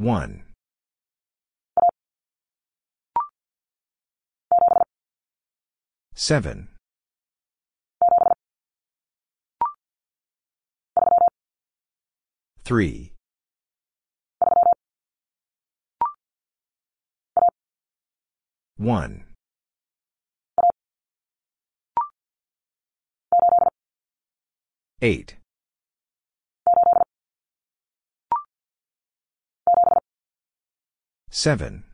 1. 7. 3. 1. 8. 7.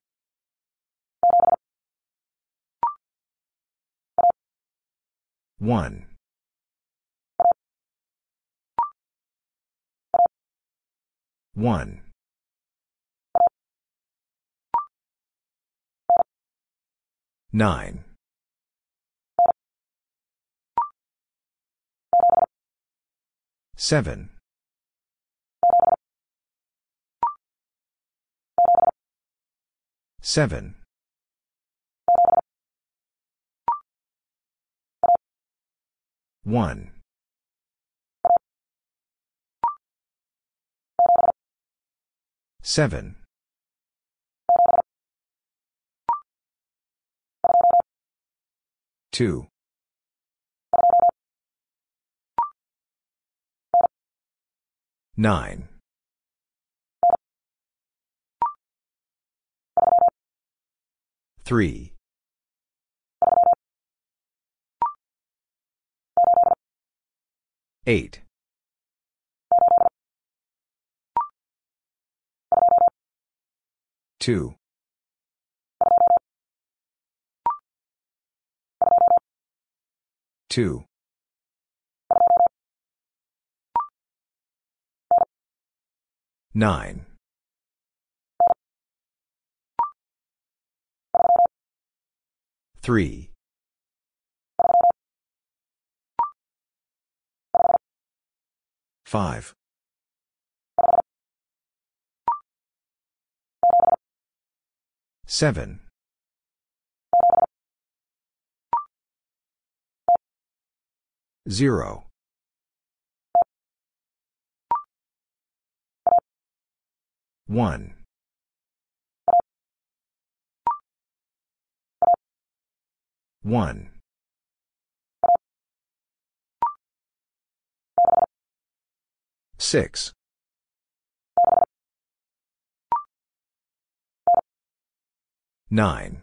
1. 1. 9. 7. 7. 1. 7. 2. 9. 3. 8. 2. 2. 9. 3. 5. 7. 0. 1. 1. 6. 9.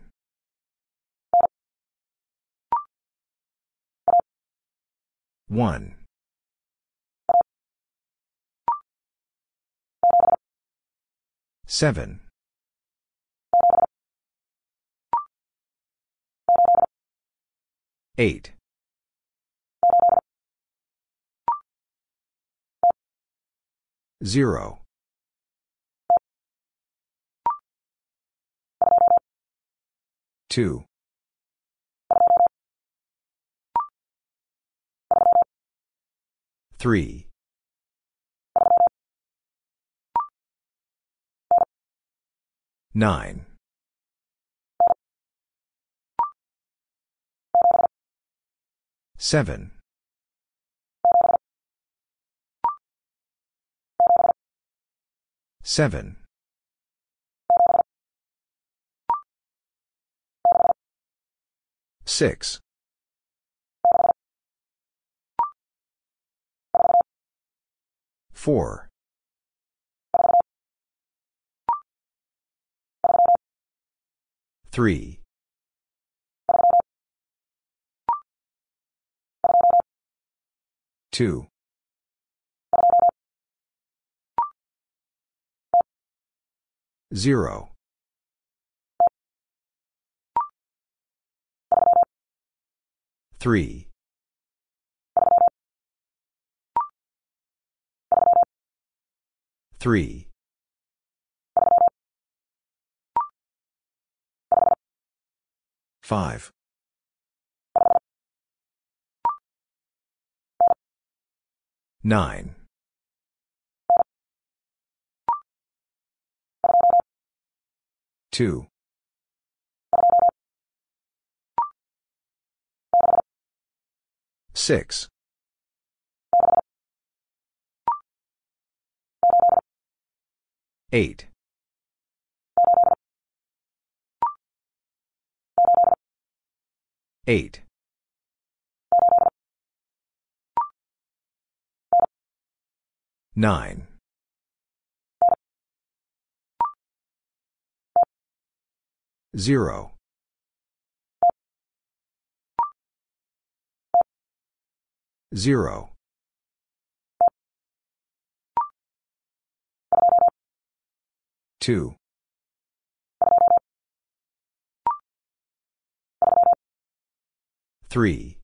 1. 7. 8. 0. 2. 3. 9. 7. 7. 6. 4. 3. 2. 0. 3. 3. 5. 9. 2. 6. 8. 8. 9. 0. 0. 2. 3.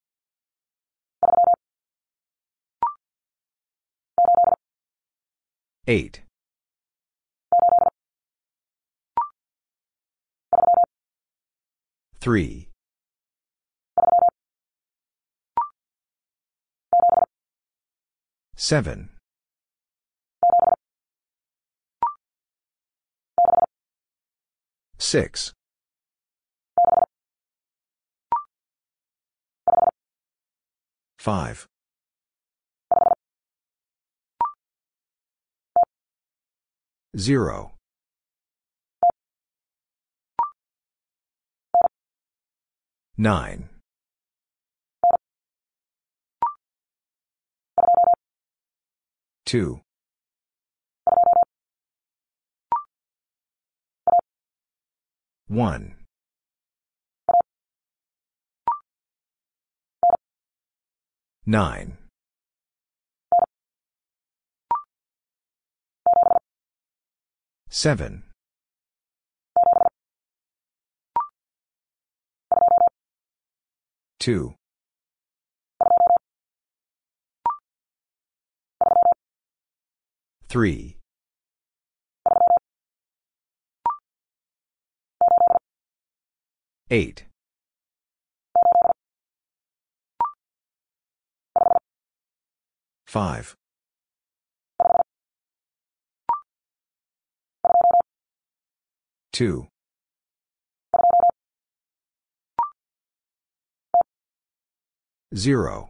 8. 3. 7. 6. 5. 0. 9. 2. 1. 9. 7. 2. 3. 8. 5. 2. 0.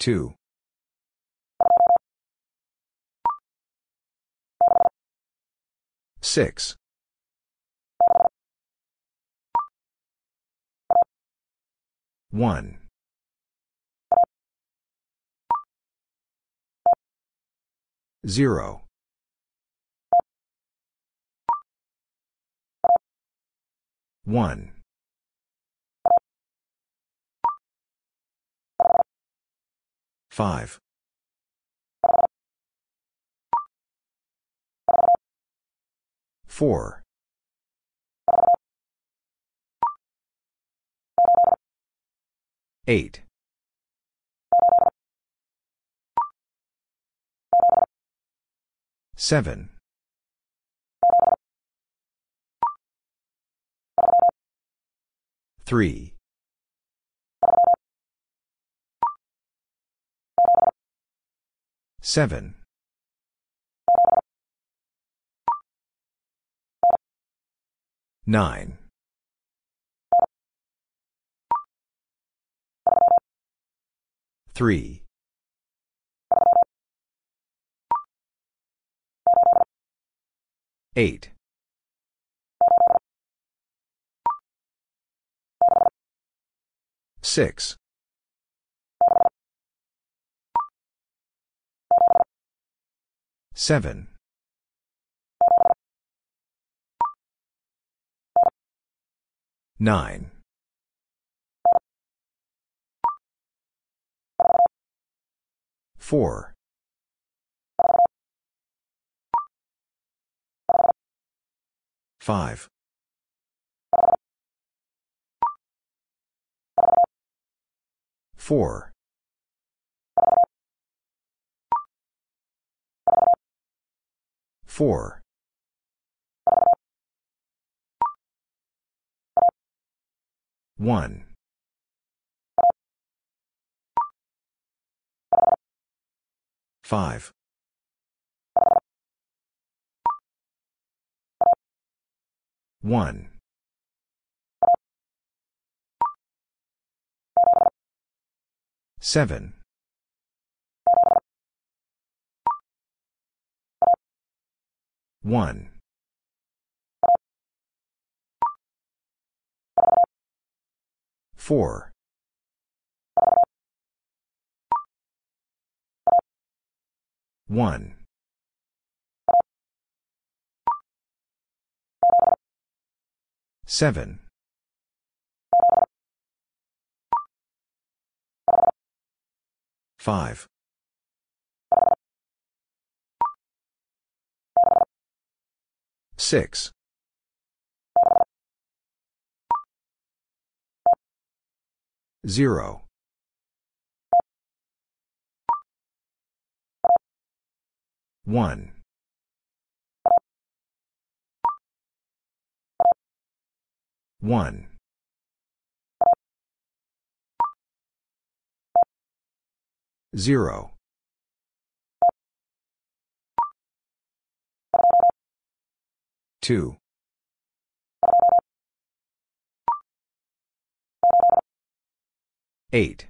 2. 6. 1. 0. 1. 5. 4. 8. 7. 3. 7. 9. 3. 8. 6. 7. 9. 4. 5. 4. 4. 1. 5. 1. 7. 1. 4. 1. Seven. Five. Six. Zero. One. One. Zero. Two. Eight.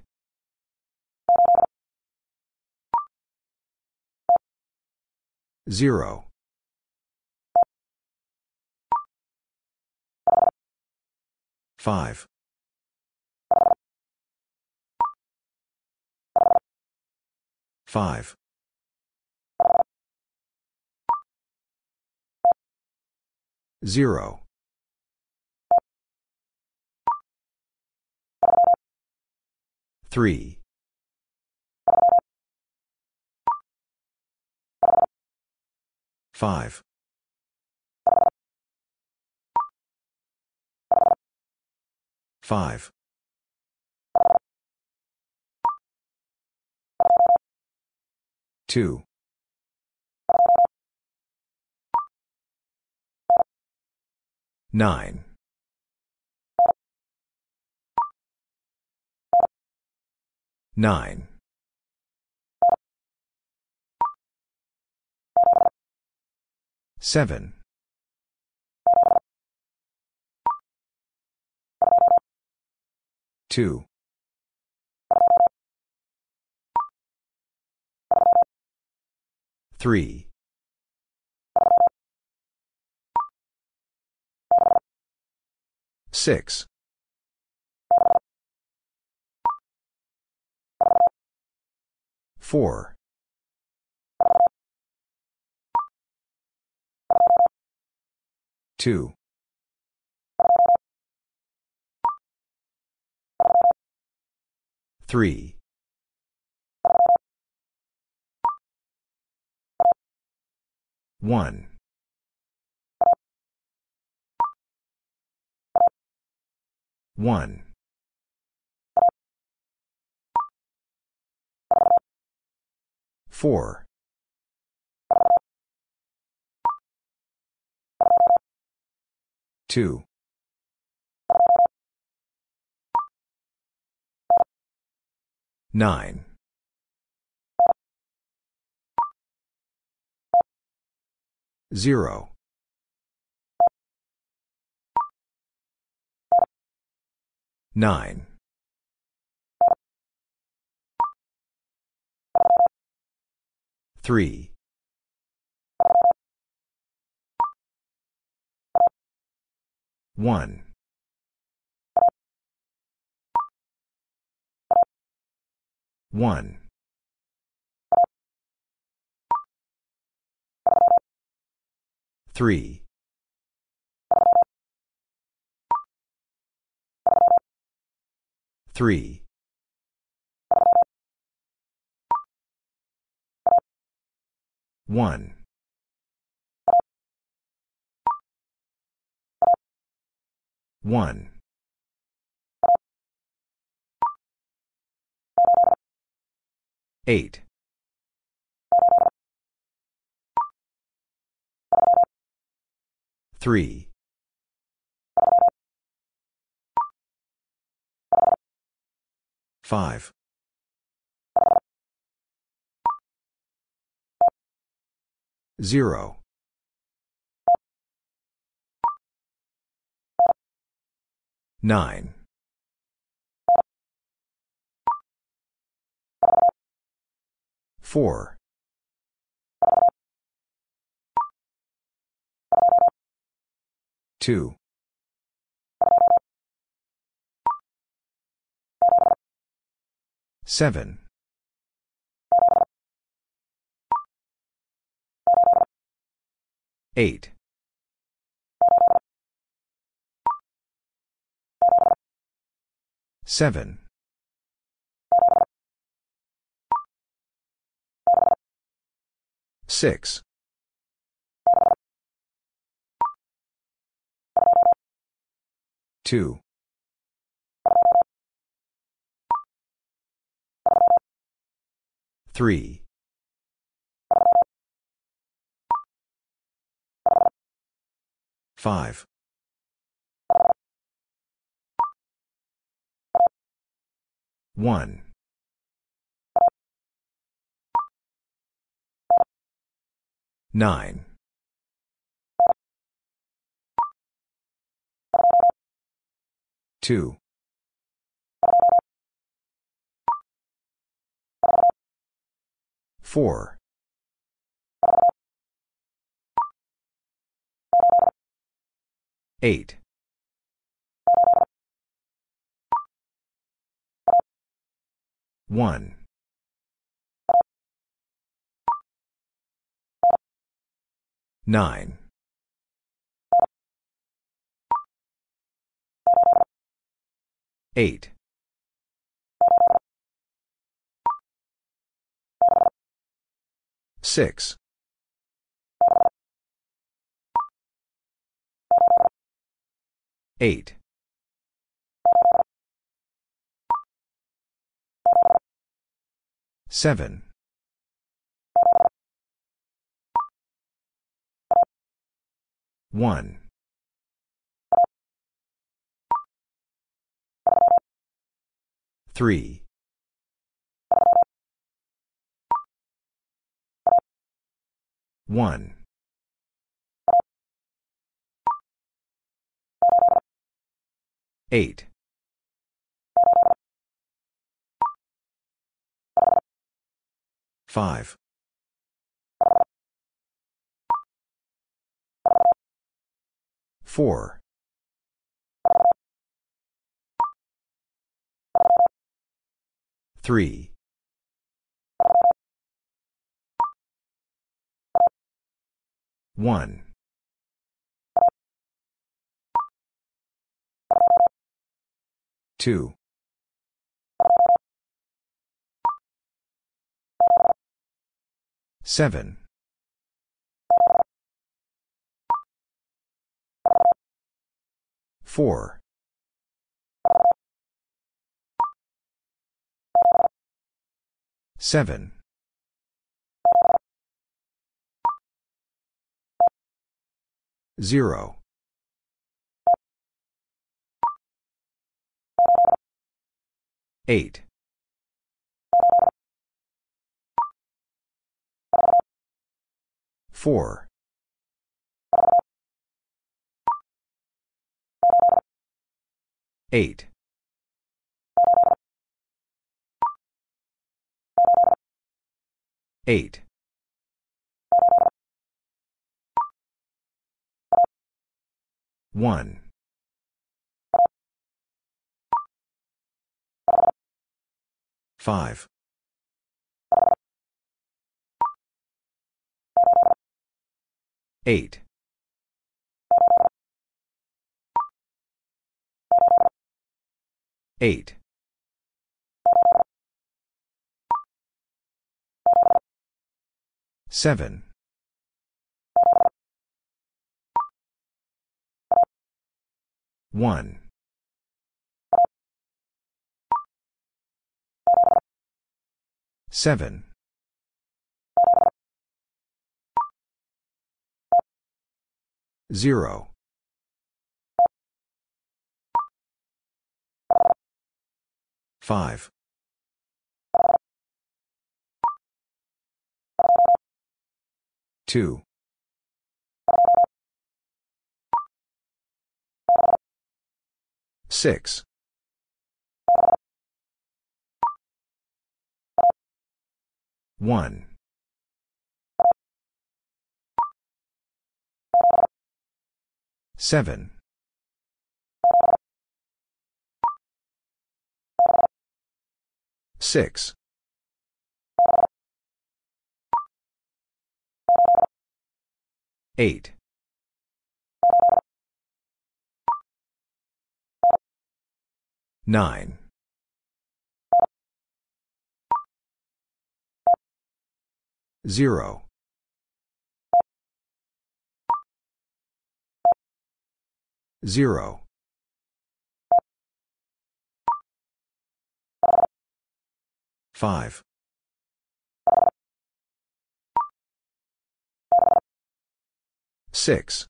Zero. Five. Five. Zero. Three. Five. Five. Two. Nine. Nine. Seven. Two. Three. Six. Four. Two. Three. One. One. Four. Two. Nine. Zero. Nine. Three. One. One. Three. Three. One. One. Eight. Three. Five. Zero. Nine. Four. Two. Seven. Eight. Seven. Six. Two. Three. Five. One. Nine. Two. Four. Eight. One. Nine. Eight. Six. Eight. Seven. One. Three. One. Eight. Five. Four. Three. One. Two. Seven. Four. Seven. Zero. Eight. Four. Eight. Eight. One. Five. Eight. Eight. Seven. One. Seven. Zero. Five. Two. Six. One. Seven. Six. Eight. Nine. Zero. Zero. Five. Six.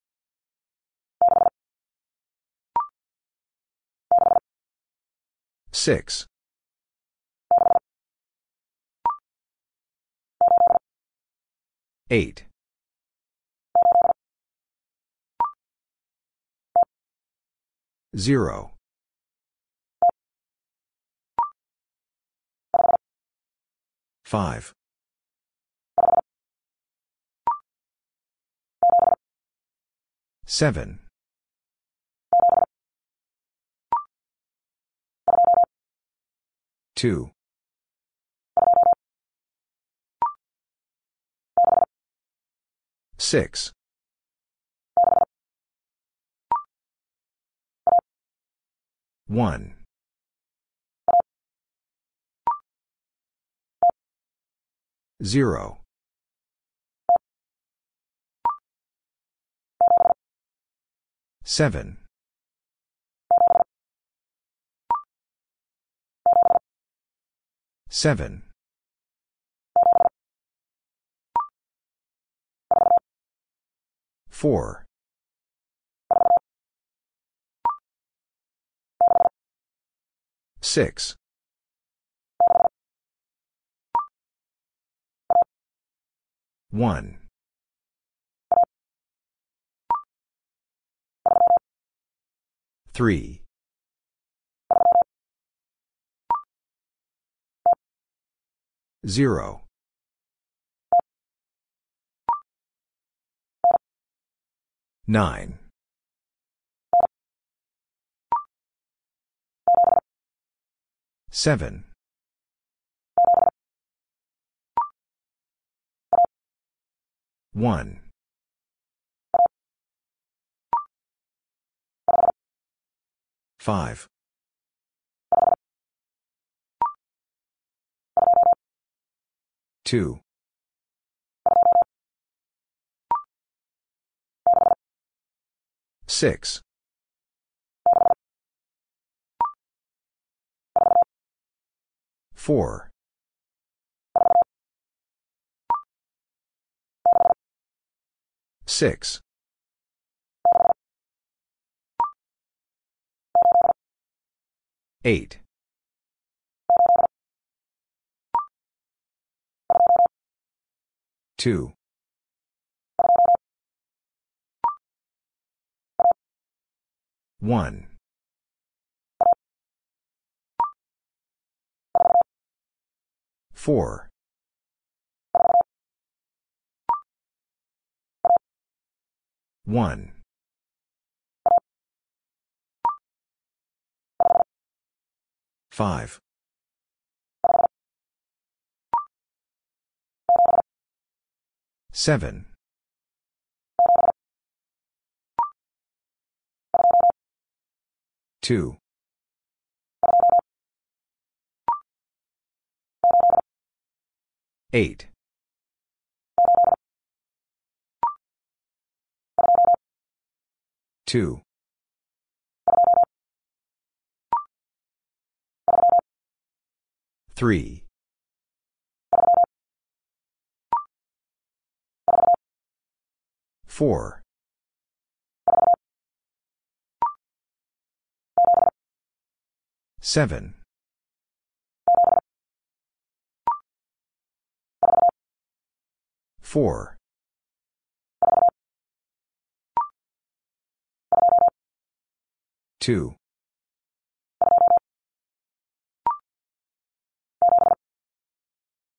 Six. Eight. Zero. Five. Seven. Two. Six. One. Zero. Seven. Seven. Four. Six. One. Three. Zero. Nine. Seven. One. Five. Two. Six. Four. Six. Eight. Two. One. Four. One. Five. Seven. Two. Eight. Two. Three. Four. Seven. Four. Two.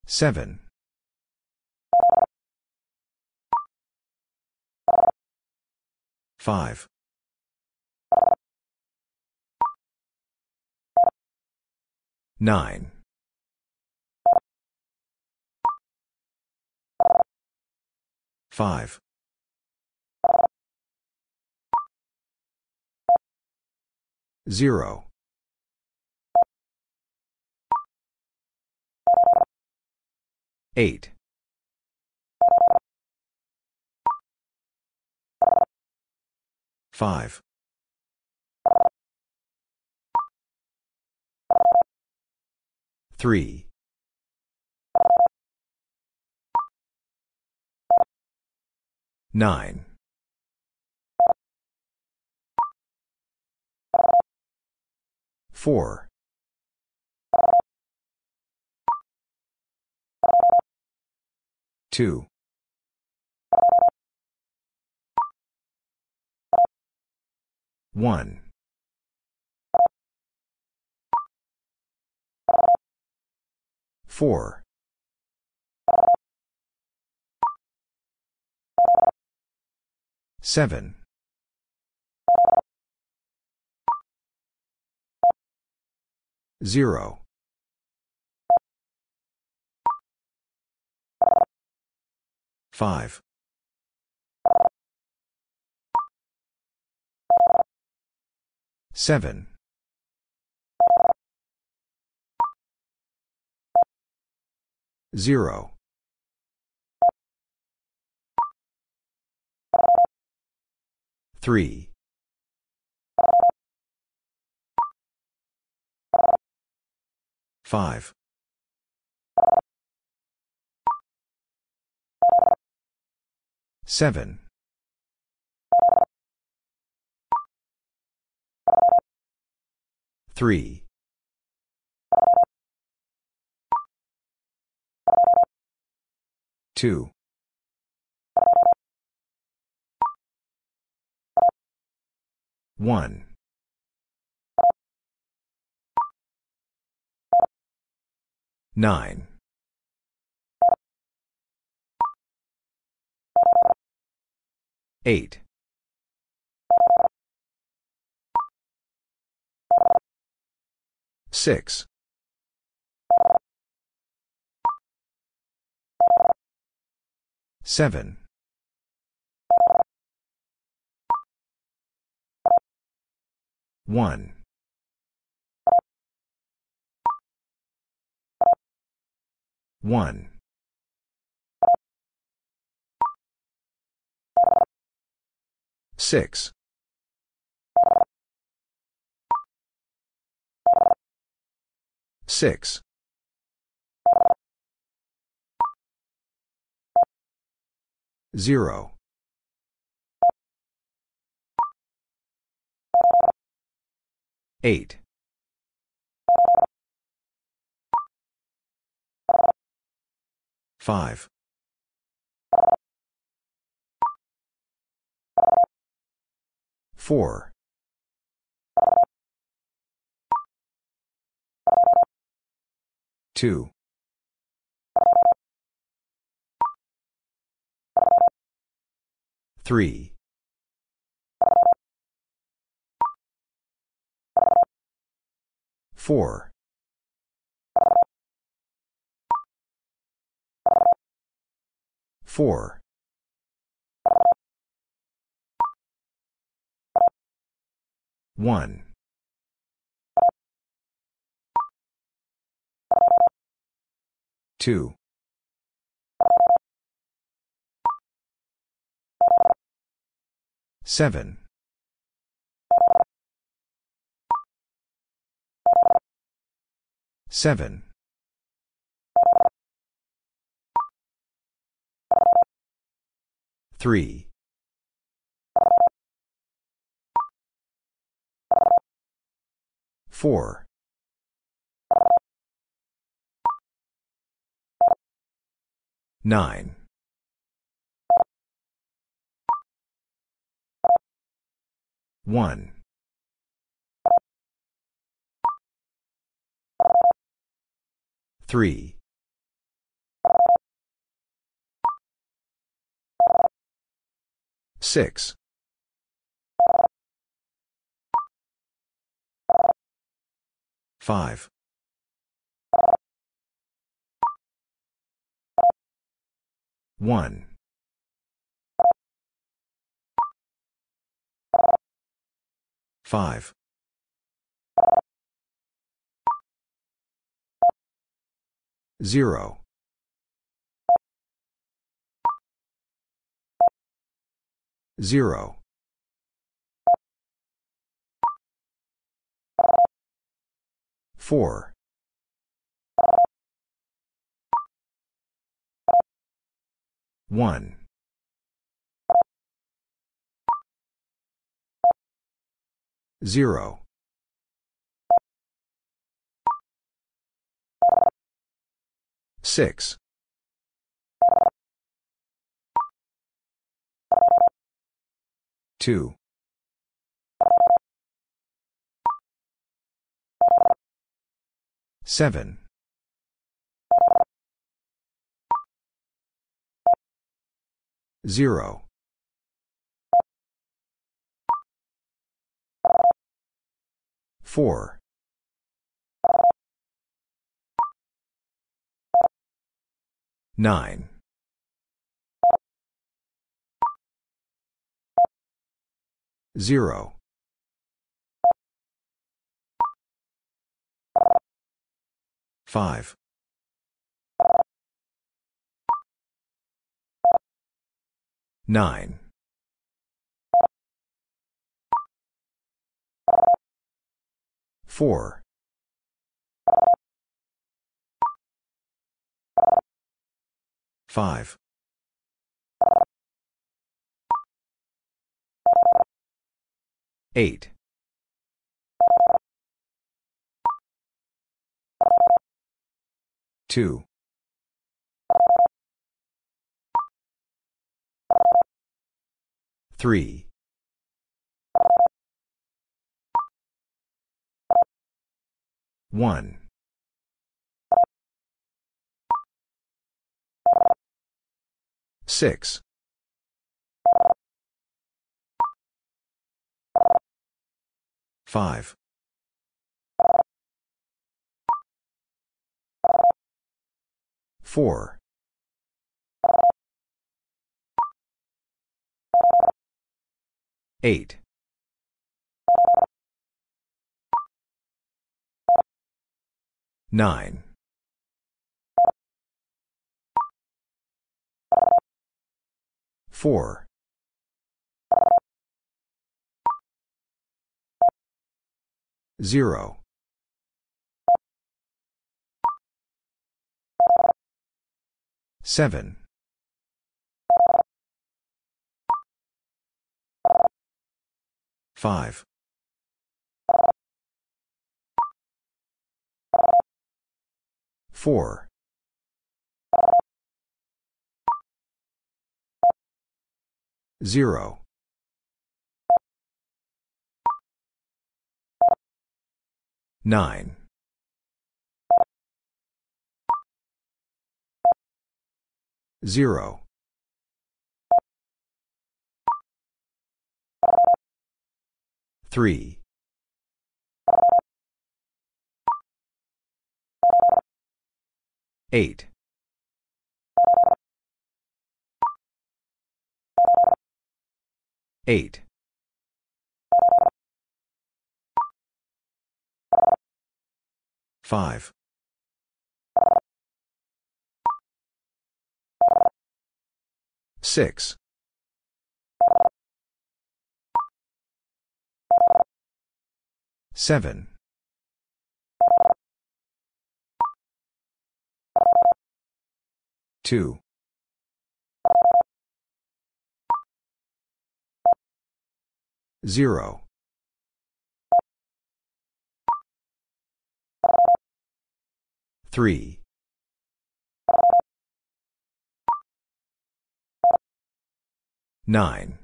Seven. Five. Nine. Five. 0. 8. 5. 3. 9. 4. 2. 1. 4. 7. 0. 5. 7. 0. 3. 5. 7. 3. 2. 1. 9. 8. 6. 7. 1. 1. 6. 6. 0. 8. 5. 4. 2. 3. 4. 4. 1. 2. 7. 7. 3. 4. 9. 1. 3. Six. Five. One. Five. Zero. Zero. Four. One. Zero. Six. Two. Seven. Zero. Four. Nine. Zero. Five. Nine. Four. Five. Eight. Two. Three. One. Six. Five. Four. Eight. Nine. Four. Zero. Seven. Five. Four. Zero. Nine. Zero. Three. Eight. Eight. Five. Six. Seven. Two. Zero. Three. Nine.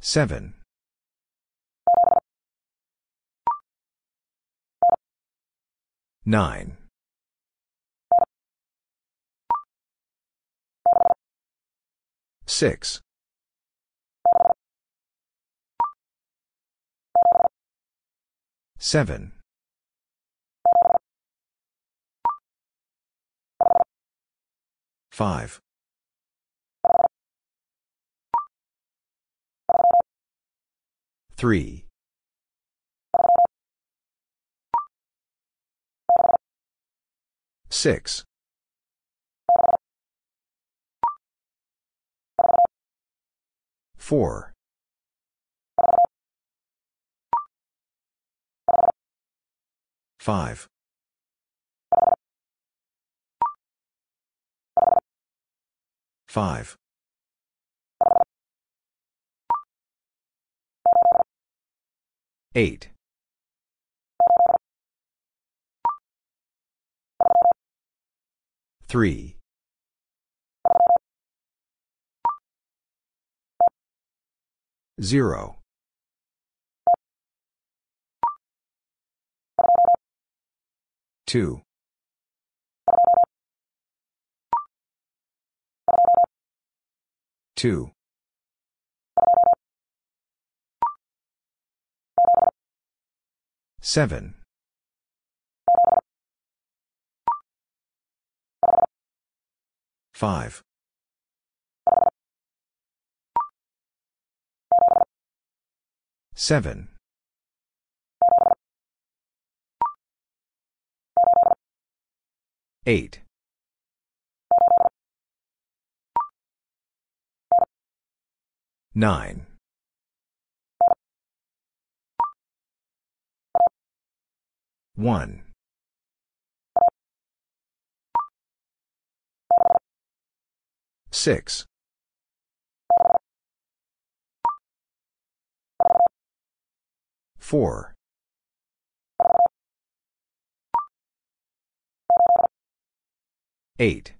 Seven. Nine. Six. Seven. Five. Three. Six. Four. 5. 5. 8. 3. 0. 2. 2. 7. 5. 7. 8. 9. 1. 6. 4. 8.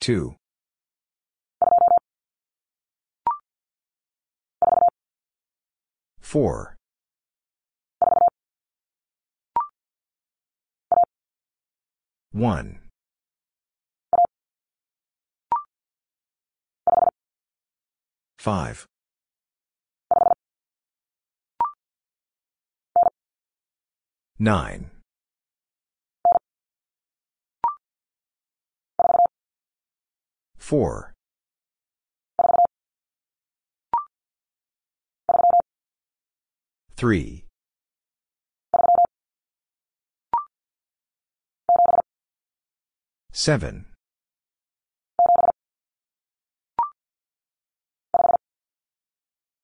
2. 4. 1. 5. 9. 4. 3. 7.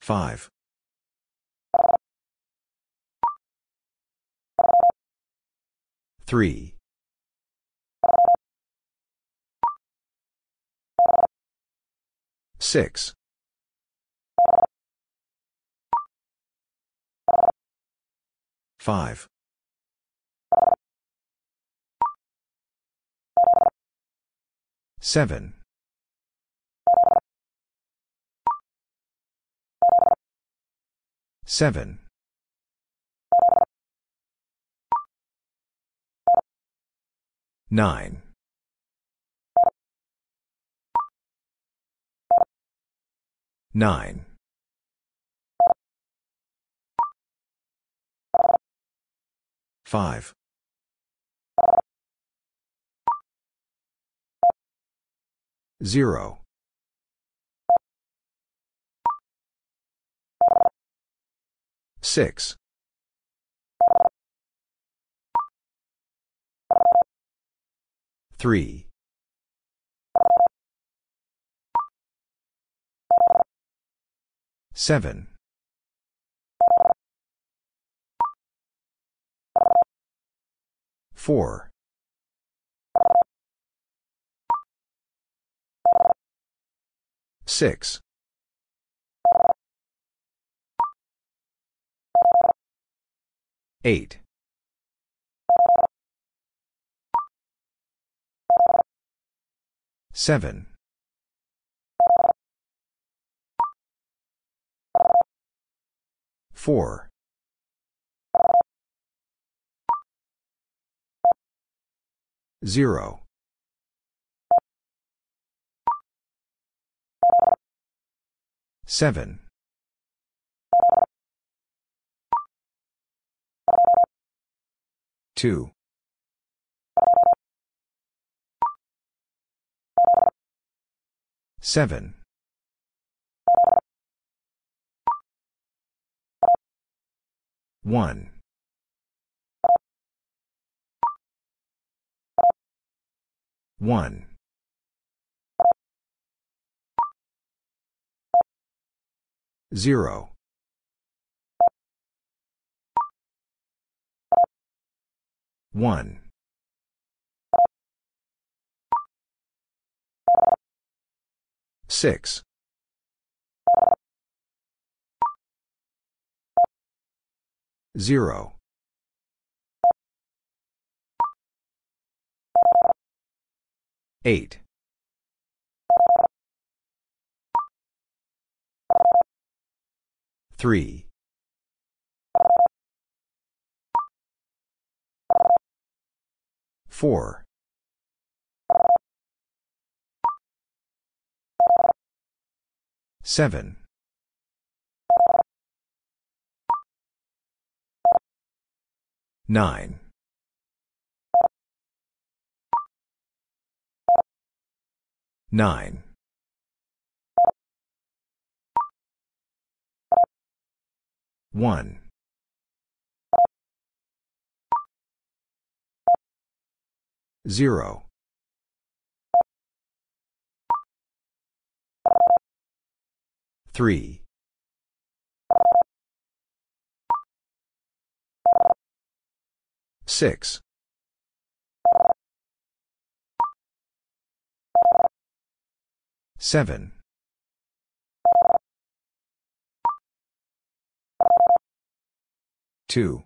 5. 3. 6. 5. 7. 7. 9. 9. 5. 0. 6. 3. 7. 4. 6. 8. 7. 4. 0. 7. 2. Seven. One. One. Zero. One. Six. Zero. Eight. Three. Four. Seven. Nine. Nine. One. Zero. Three. Six. Seven. Two.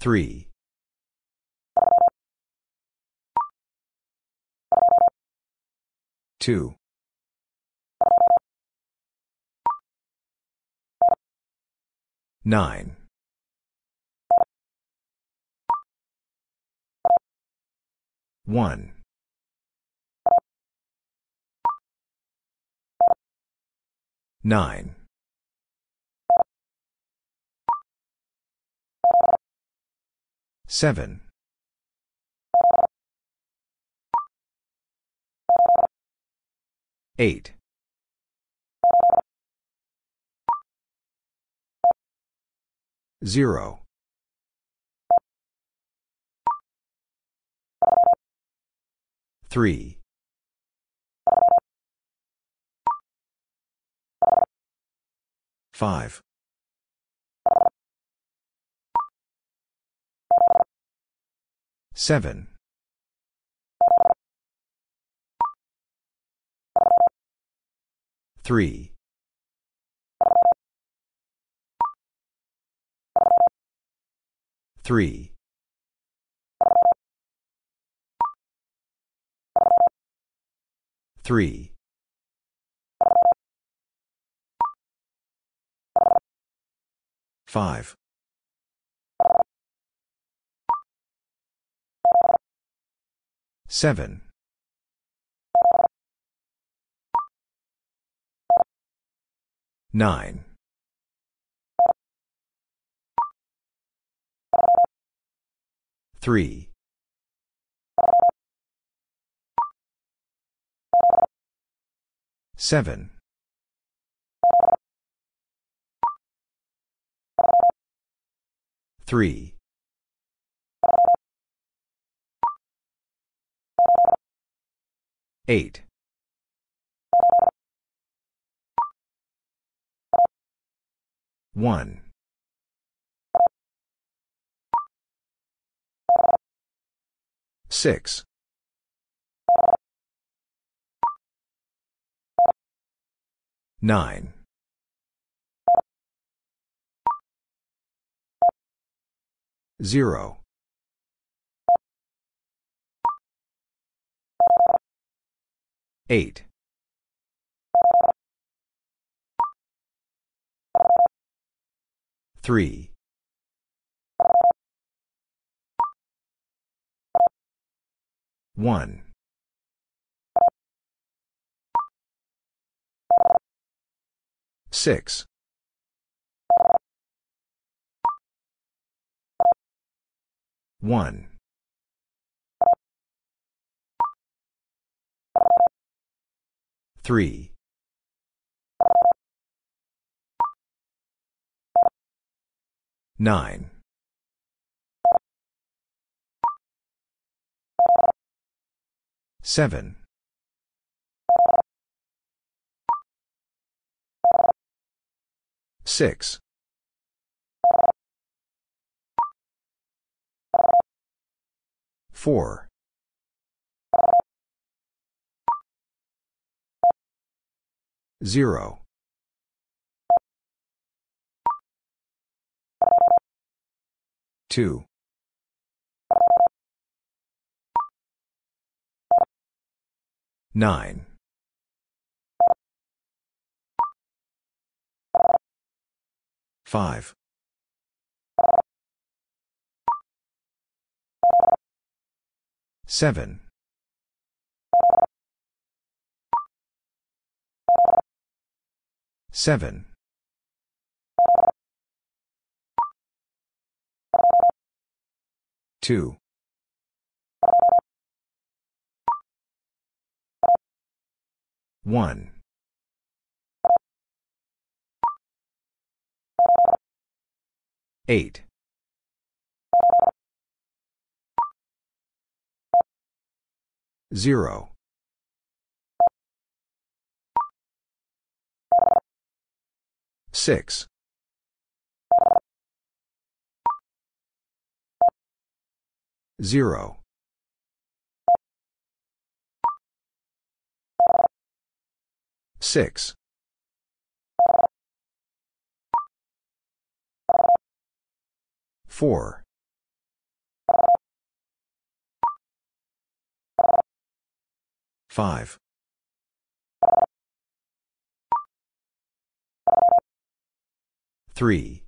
Three. Two. Nine. One. Nine. Seven. Eight. Zero. Three. Five. Seven. Three. Three. Three. Five. Seven. Nine. Three. Seven. Three. Eight. One. Six. Nine. Zero. Eight. Three. One. Six. One. Three. 9. 7. 6. 4. 0. 2. 9. 5. 7. 7. 2. 1. 8. 0. 6. 0. 6. 4. 5. 3.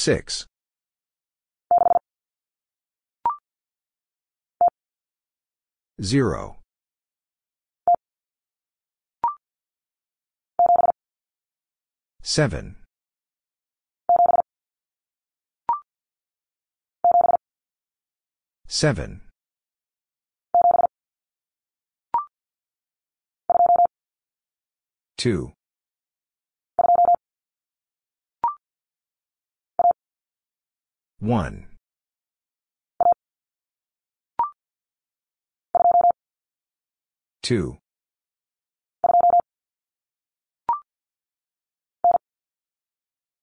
6. 0. 7. 7. 2. 1. 2.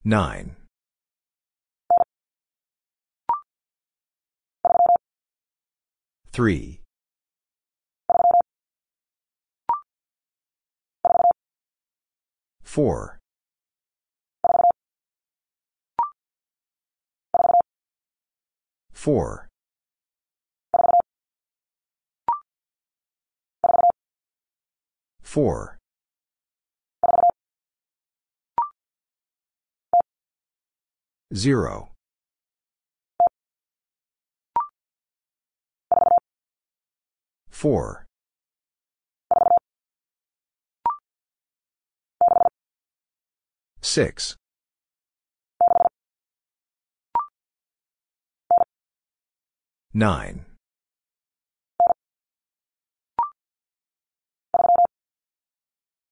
9. 3. 4. 4. 4. 0. 4. 6. 9.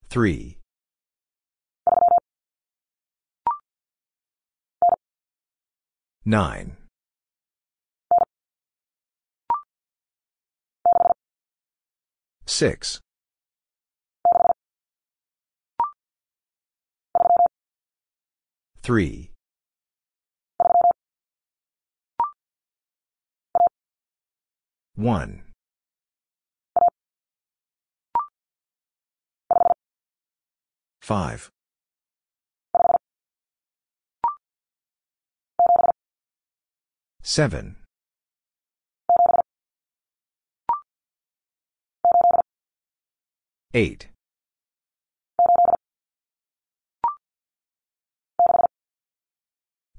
3. 9. 6. 3. 1. 5. 7. 8.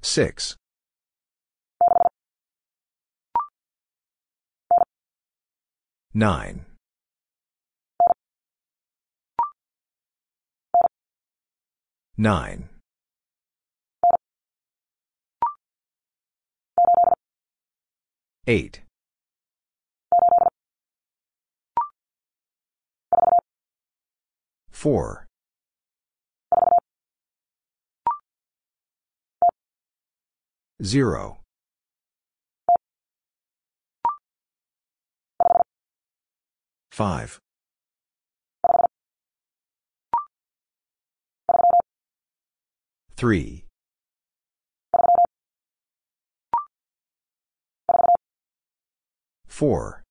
6. Nine. Nine. Eight. Four. Zero. 5. 3. 4.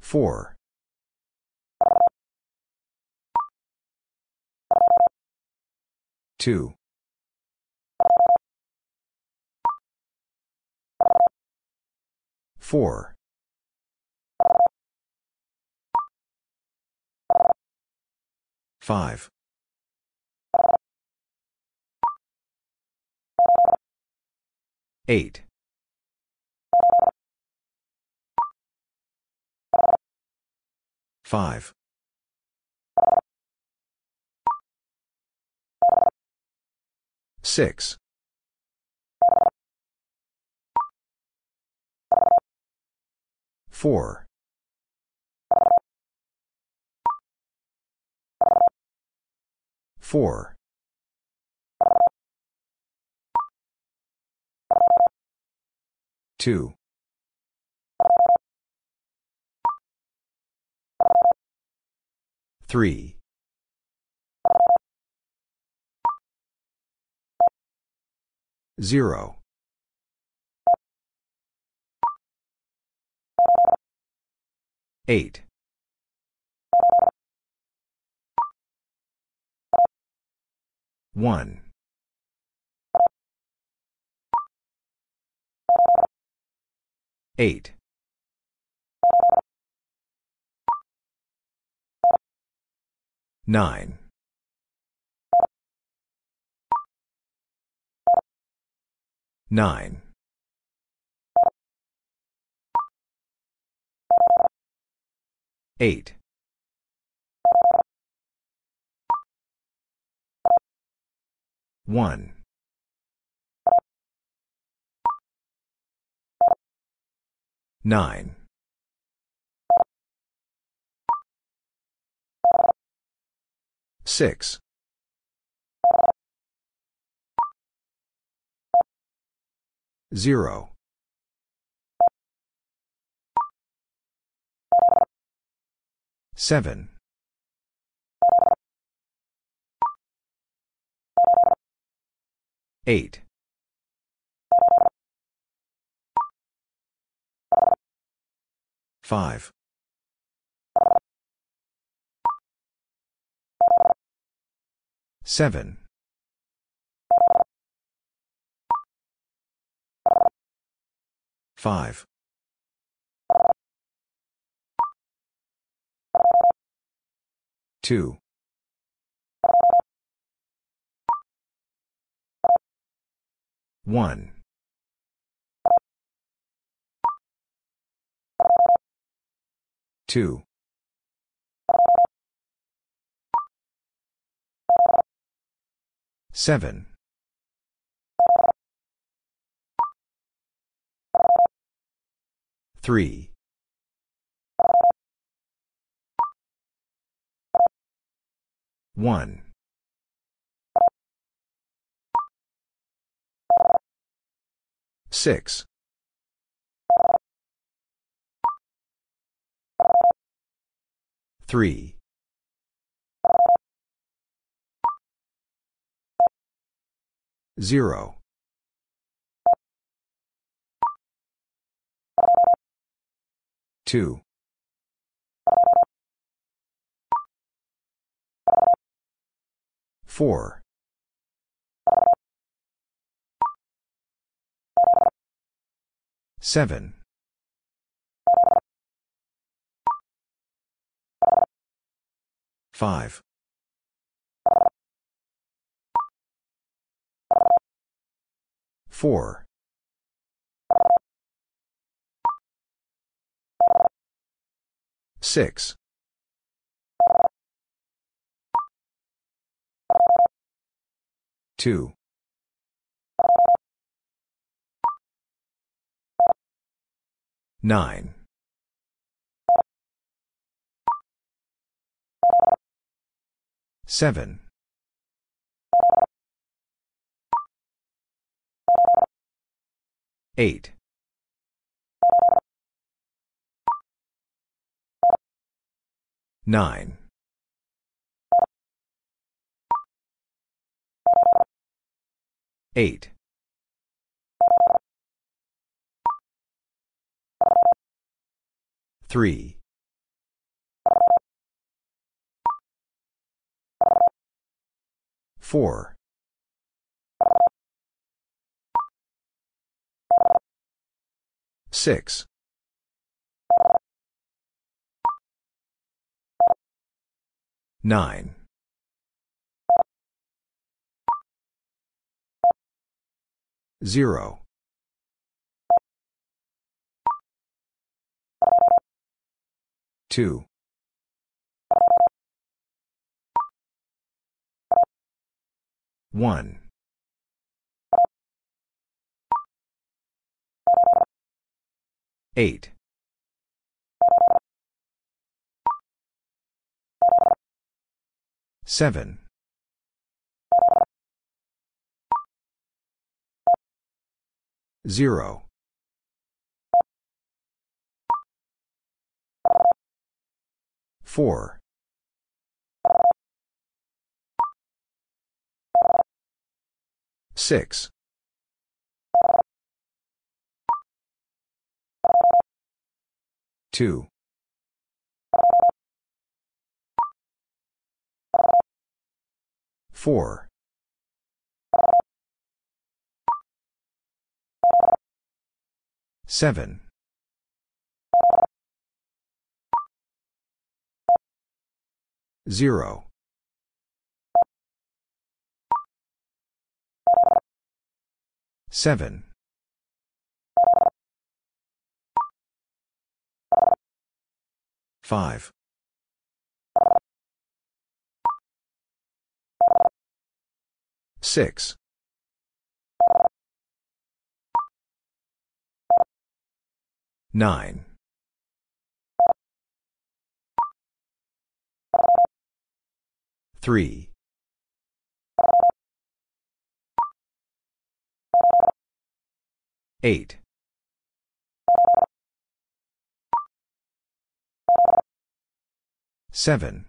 4. 2. 4. 5. 8. 5. 6. 4. 4. 2. 3. 0. 8. 1. 8. 9. 9. 8. 1. 9. 6. 0. 7. 8. 5. 7. 5. 2. 1. 2. 7. 3. 1. 6. 3. 0. 2. 4. 7. 5. 4. 6. 2. 9. 7. 8. 9. Eight. Three. Four. Six. Nine. Zero. Two. One. Eight. Seven. Zero. Four. Six. Two. Four. Seven. Zero. Seven. Five. Six. Nine. Three. Eight. Seven.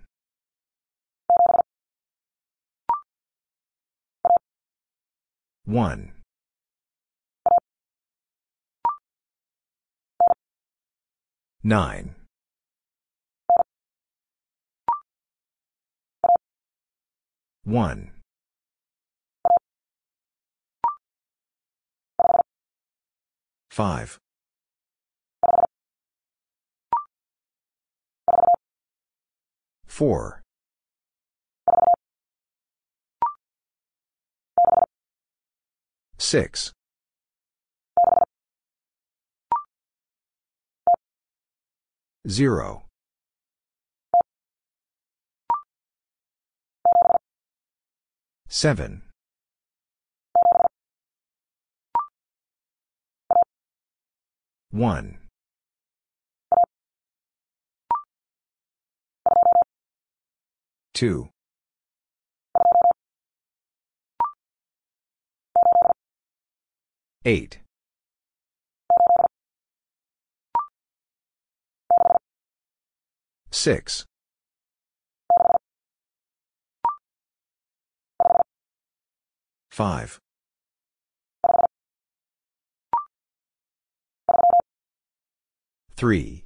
One. Nine. One. Five. Four. Six. Zero. Seven. One. Two. Eight. Six. Five. Three.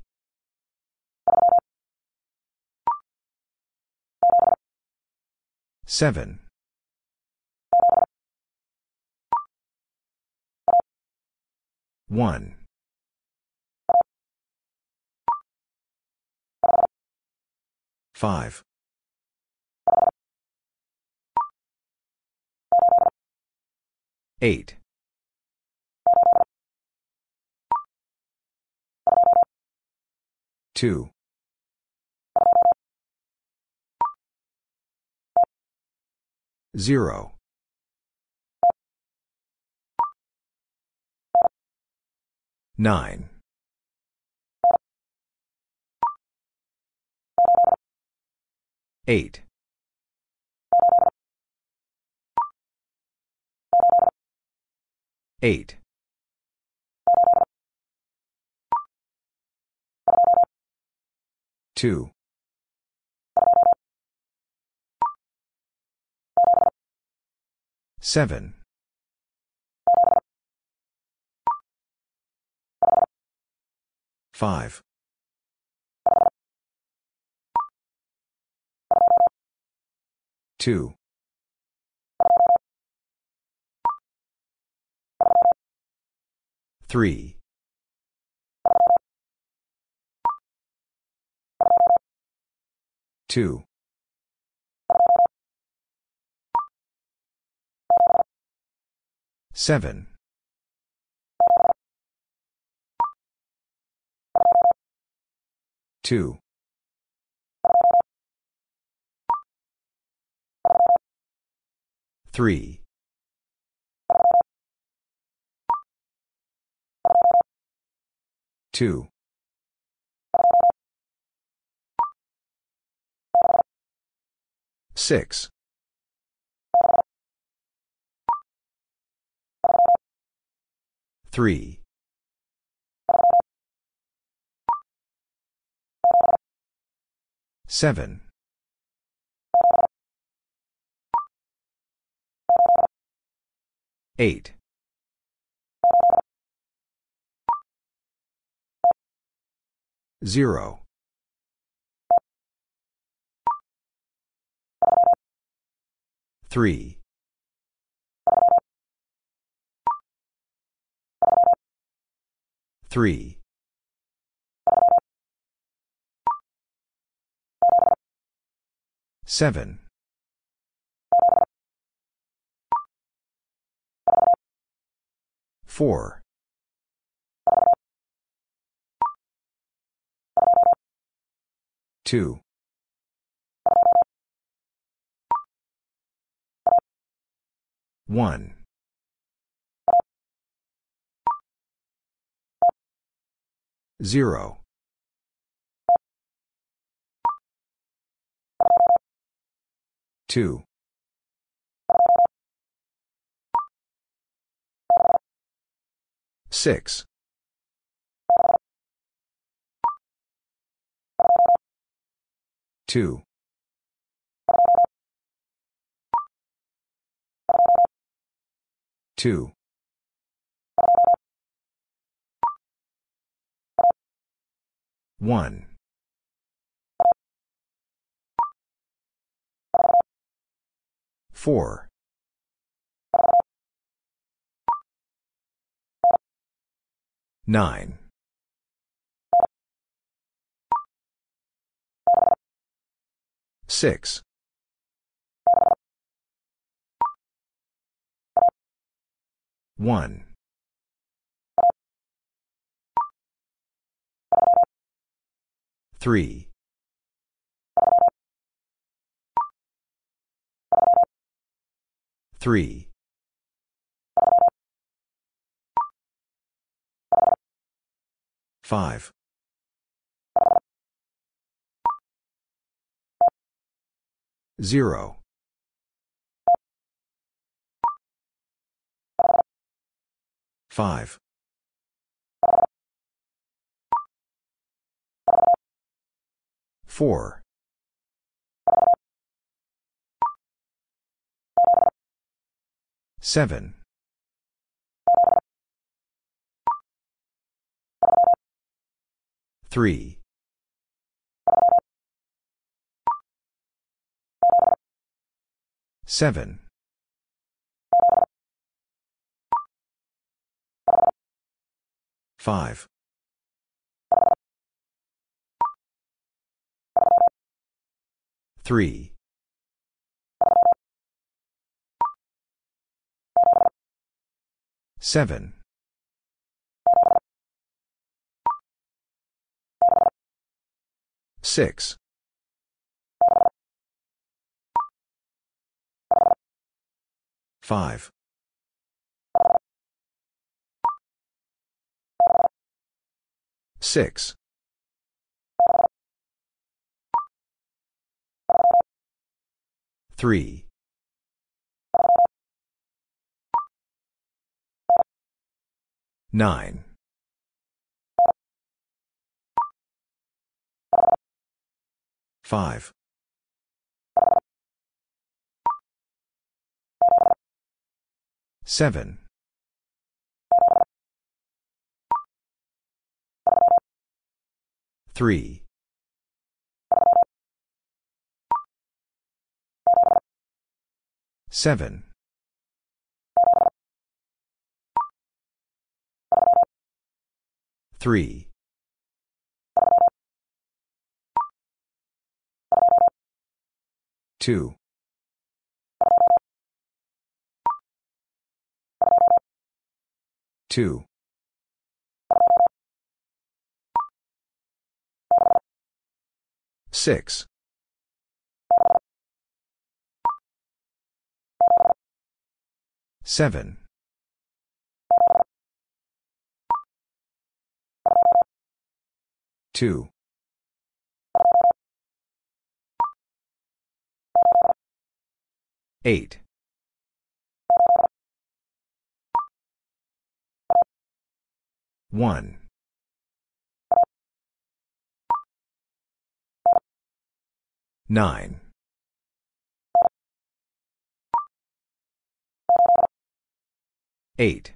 Seven. One. Five. Eight. Two. Zero. Nine. 8. 8. 2. 7. 5. 2. 3. 2. 7. 2. 3. 2. 6. 3. 7. 8. 0. 3. 3. 7. 4. 2. 1. 0. 2. 6. 2. 2. 1. 4. 9. 6. 1. 3. 3. 5. 0. 5. 4. 7. 3. 7. 5. 3. 7. 6. 5. 6. 3. 9. 5. 7. 3. 7. 3. 2. 2. 6. 7. 2. 8. 1. 9. 8.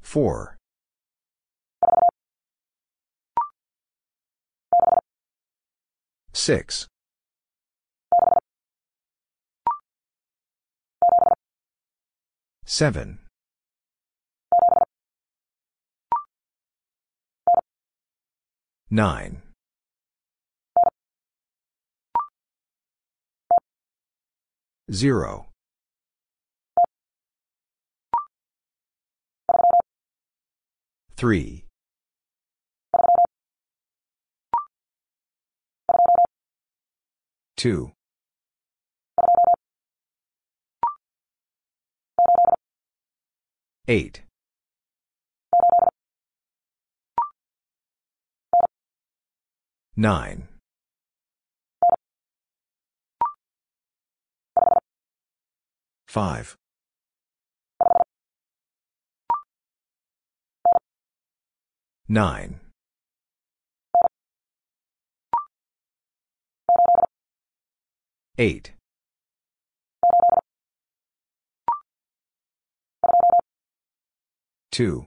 4. 6. 7. 9. 0. 3. 2. 8. 9. 5. 9. 8. 2.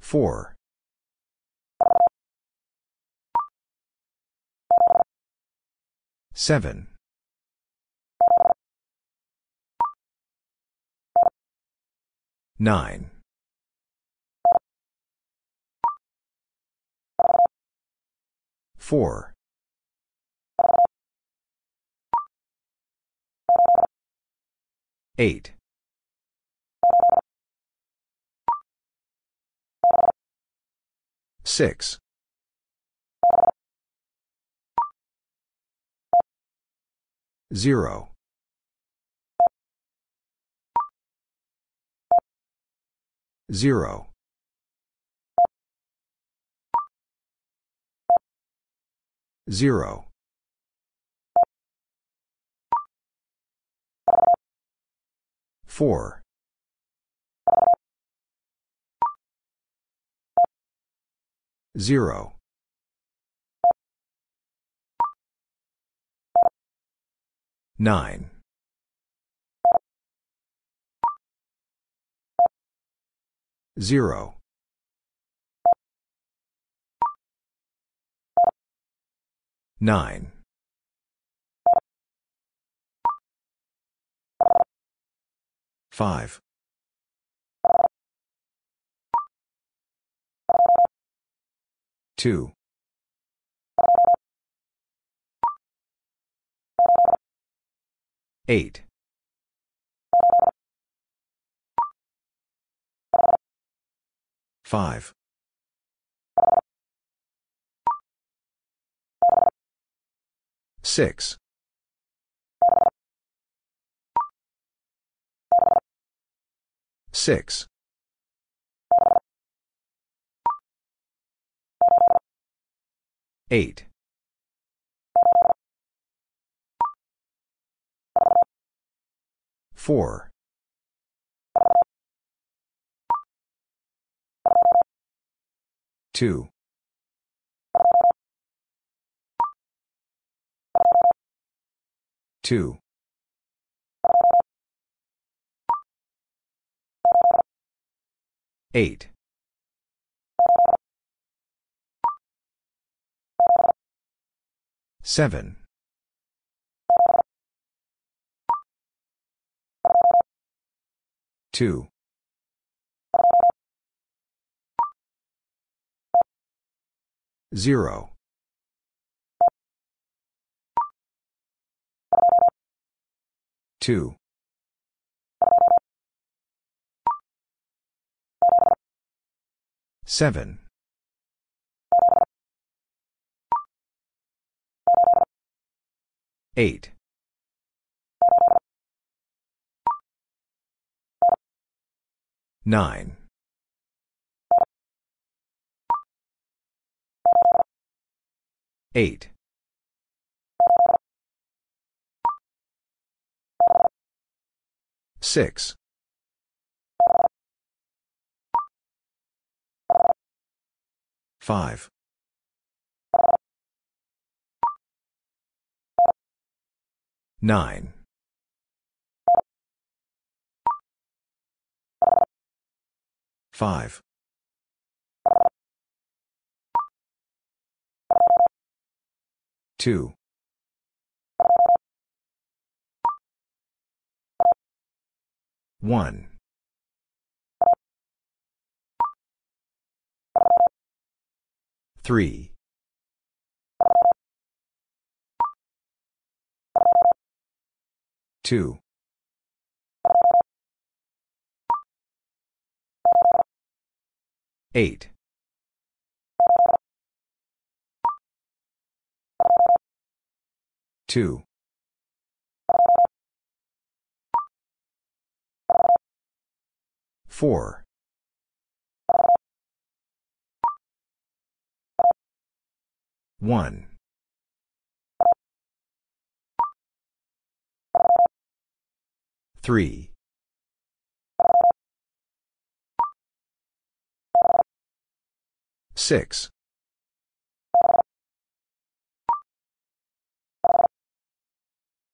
4. 7. 9. 4. 8. 6. 0. 0. 0. 4. 0. 9. 0. 9. 5. 2. 8. 5. Six. Six. Eight. Four. Two. 2. 8. 7. 2. 0. 2. 7. 8. 9. 8. 6. 5. 9. 5. 2. 1. 3. 2. 8. 2. 4. 1. 3. 6.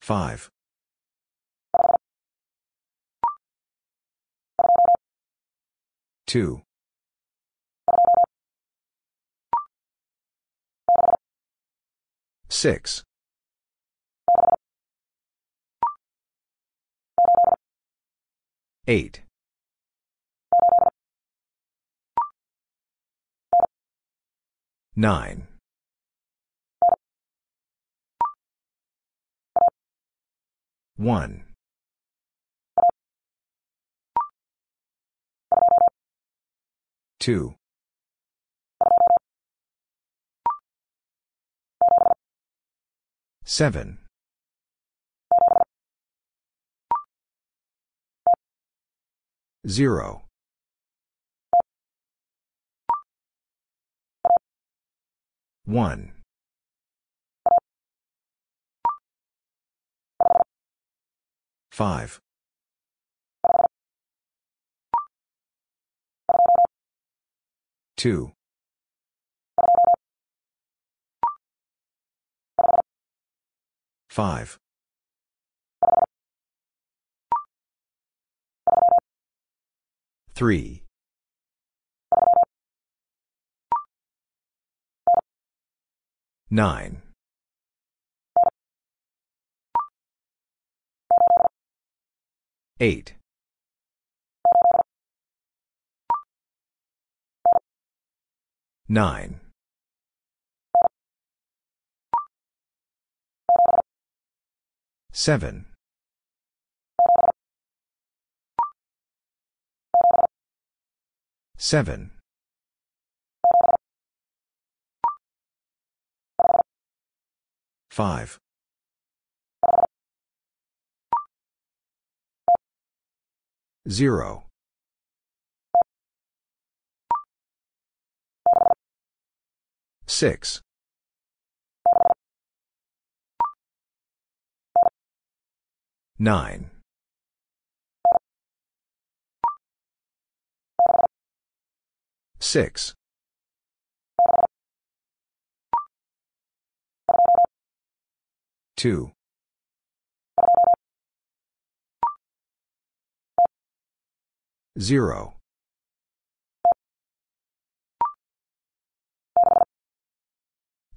5. 2. 6. 8. 9. 1. 2. 7. 0. 1. 5. 2. 5. 3. 9. 8. 9. 7. 7. 5. 0. 6. 9. 6. 2. 0.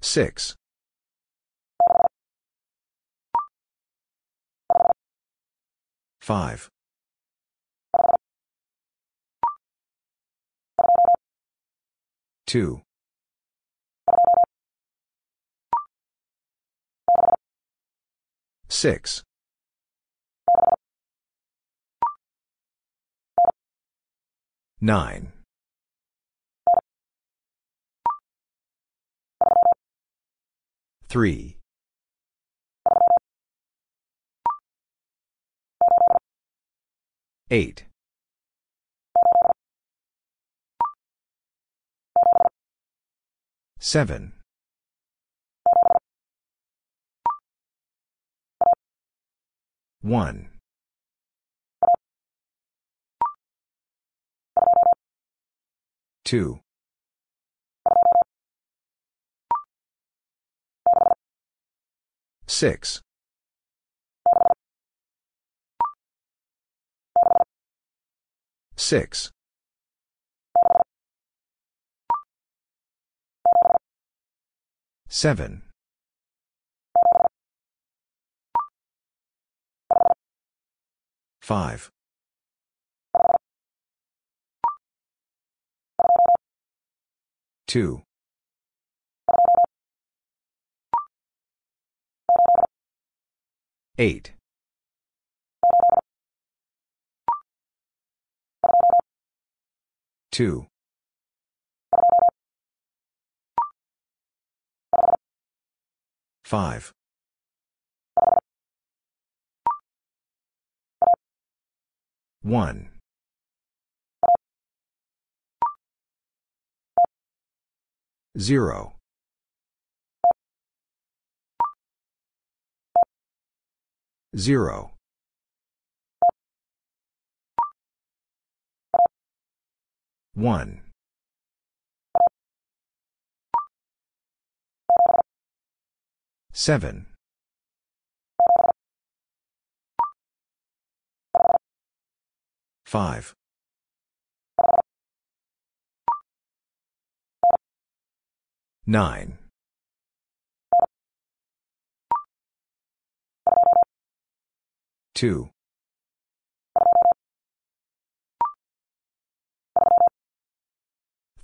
Six. Five. Two. Six. Nine. Three. Eight. Seven. One. Two. Six. Six. Seven. Five. Two. Eight. Two. Five. One. Zero. Zero. One. Seven. Five. Nine. Two.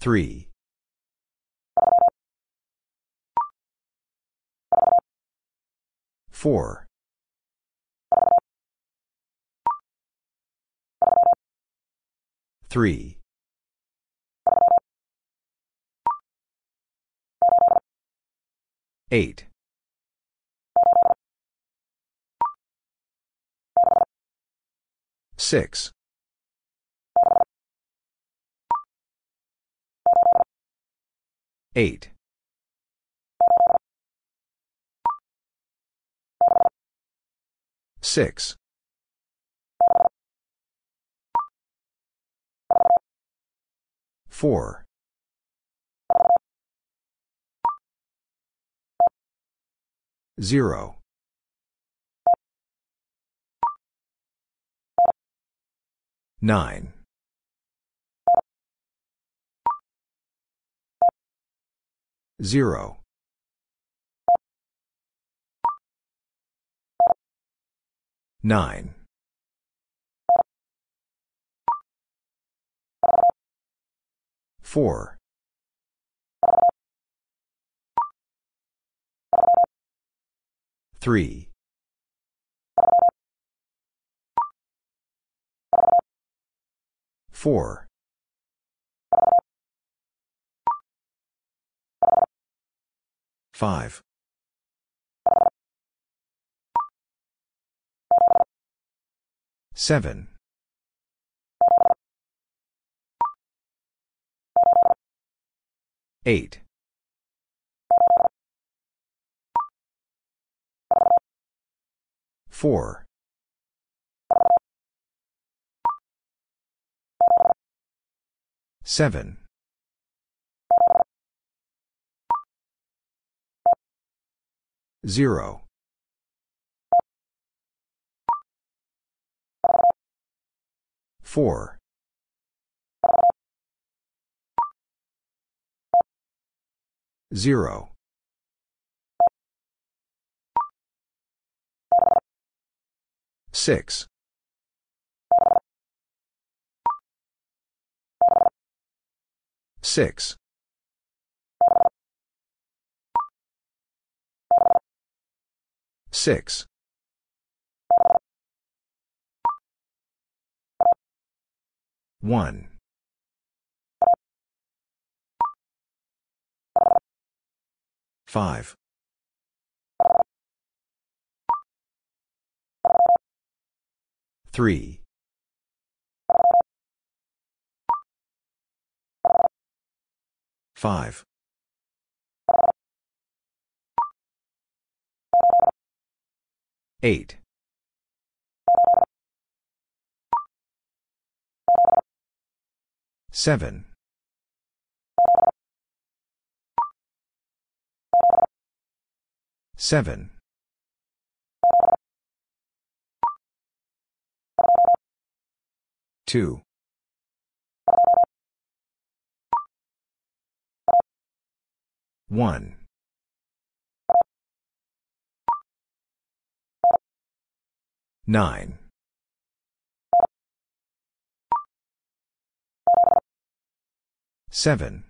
Three. Four. Three. Eight. Six. Eight. Six. Four. Zero. Nine. Zero. Nine. Four. Three. Four. Five. Seven. Eight. Four. Seven. Zero. Four. Zero. Six. 6. 6. 1. 5. 3. 5. 8. 7. 7. 2. 1. 9. 7.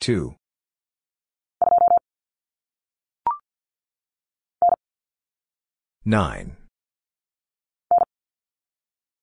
2. 9.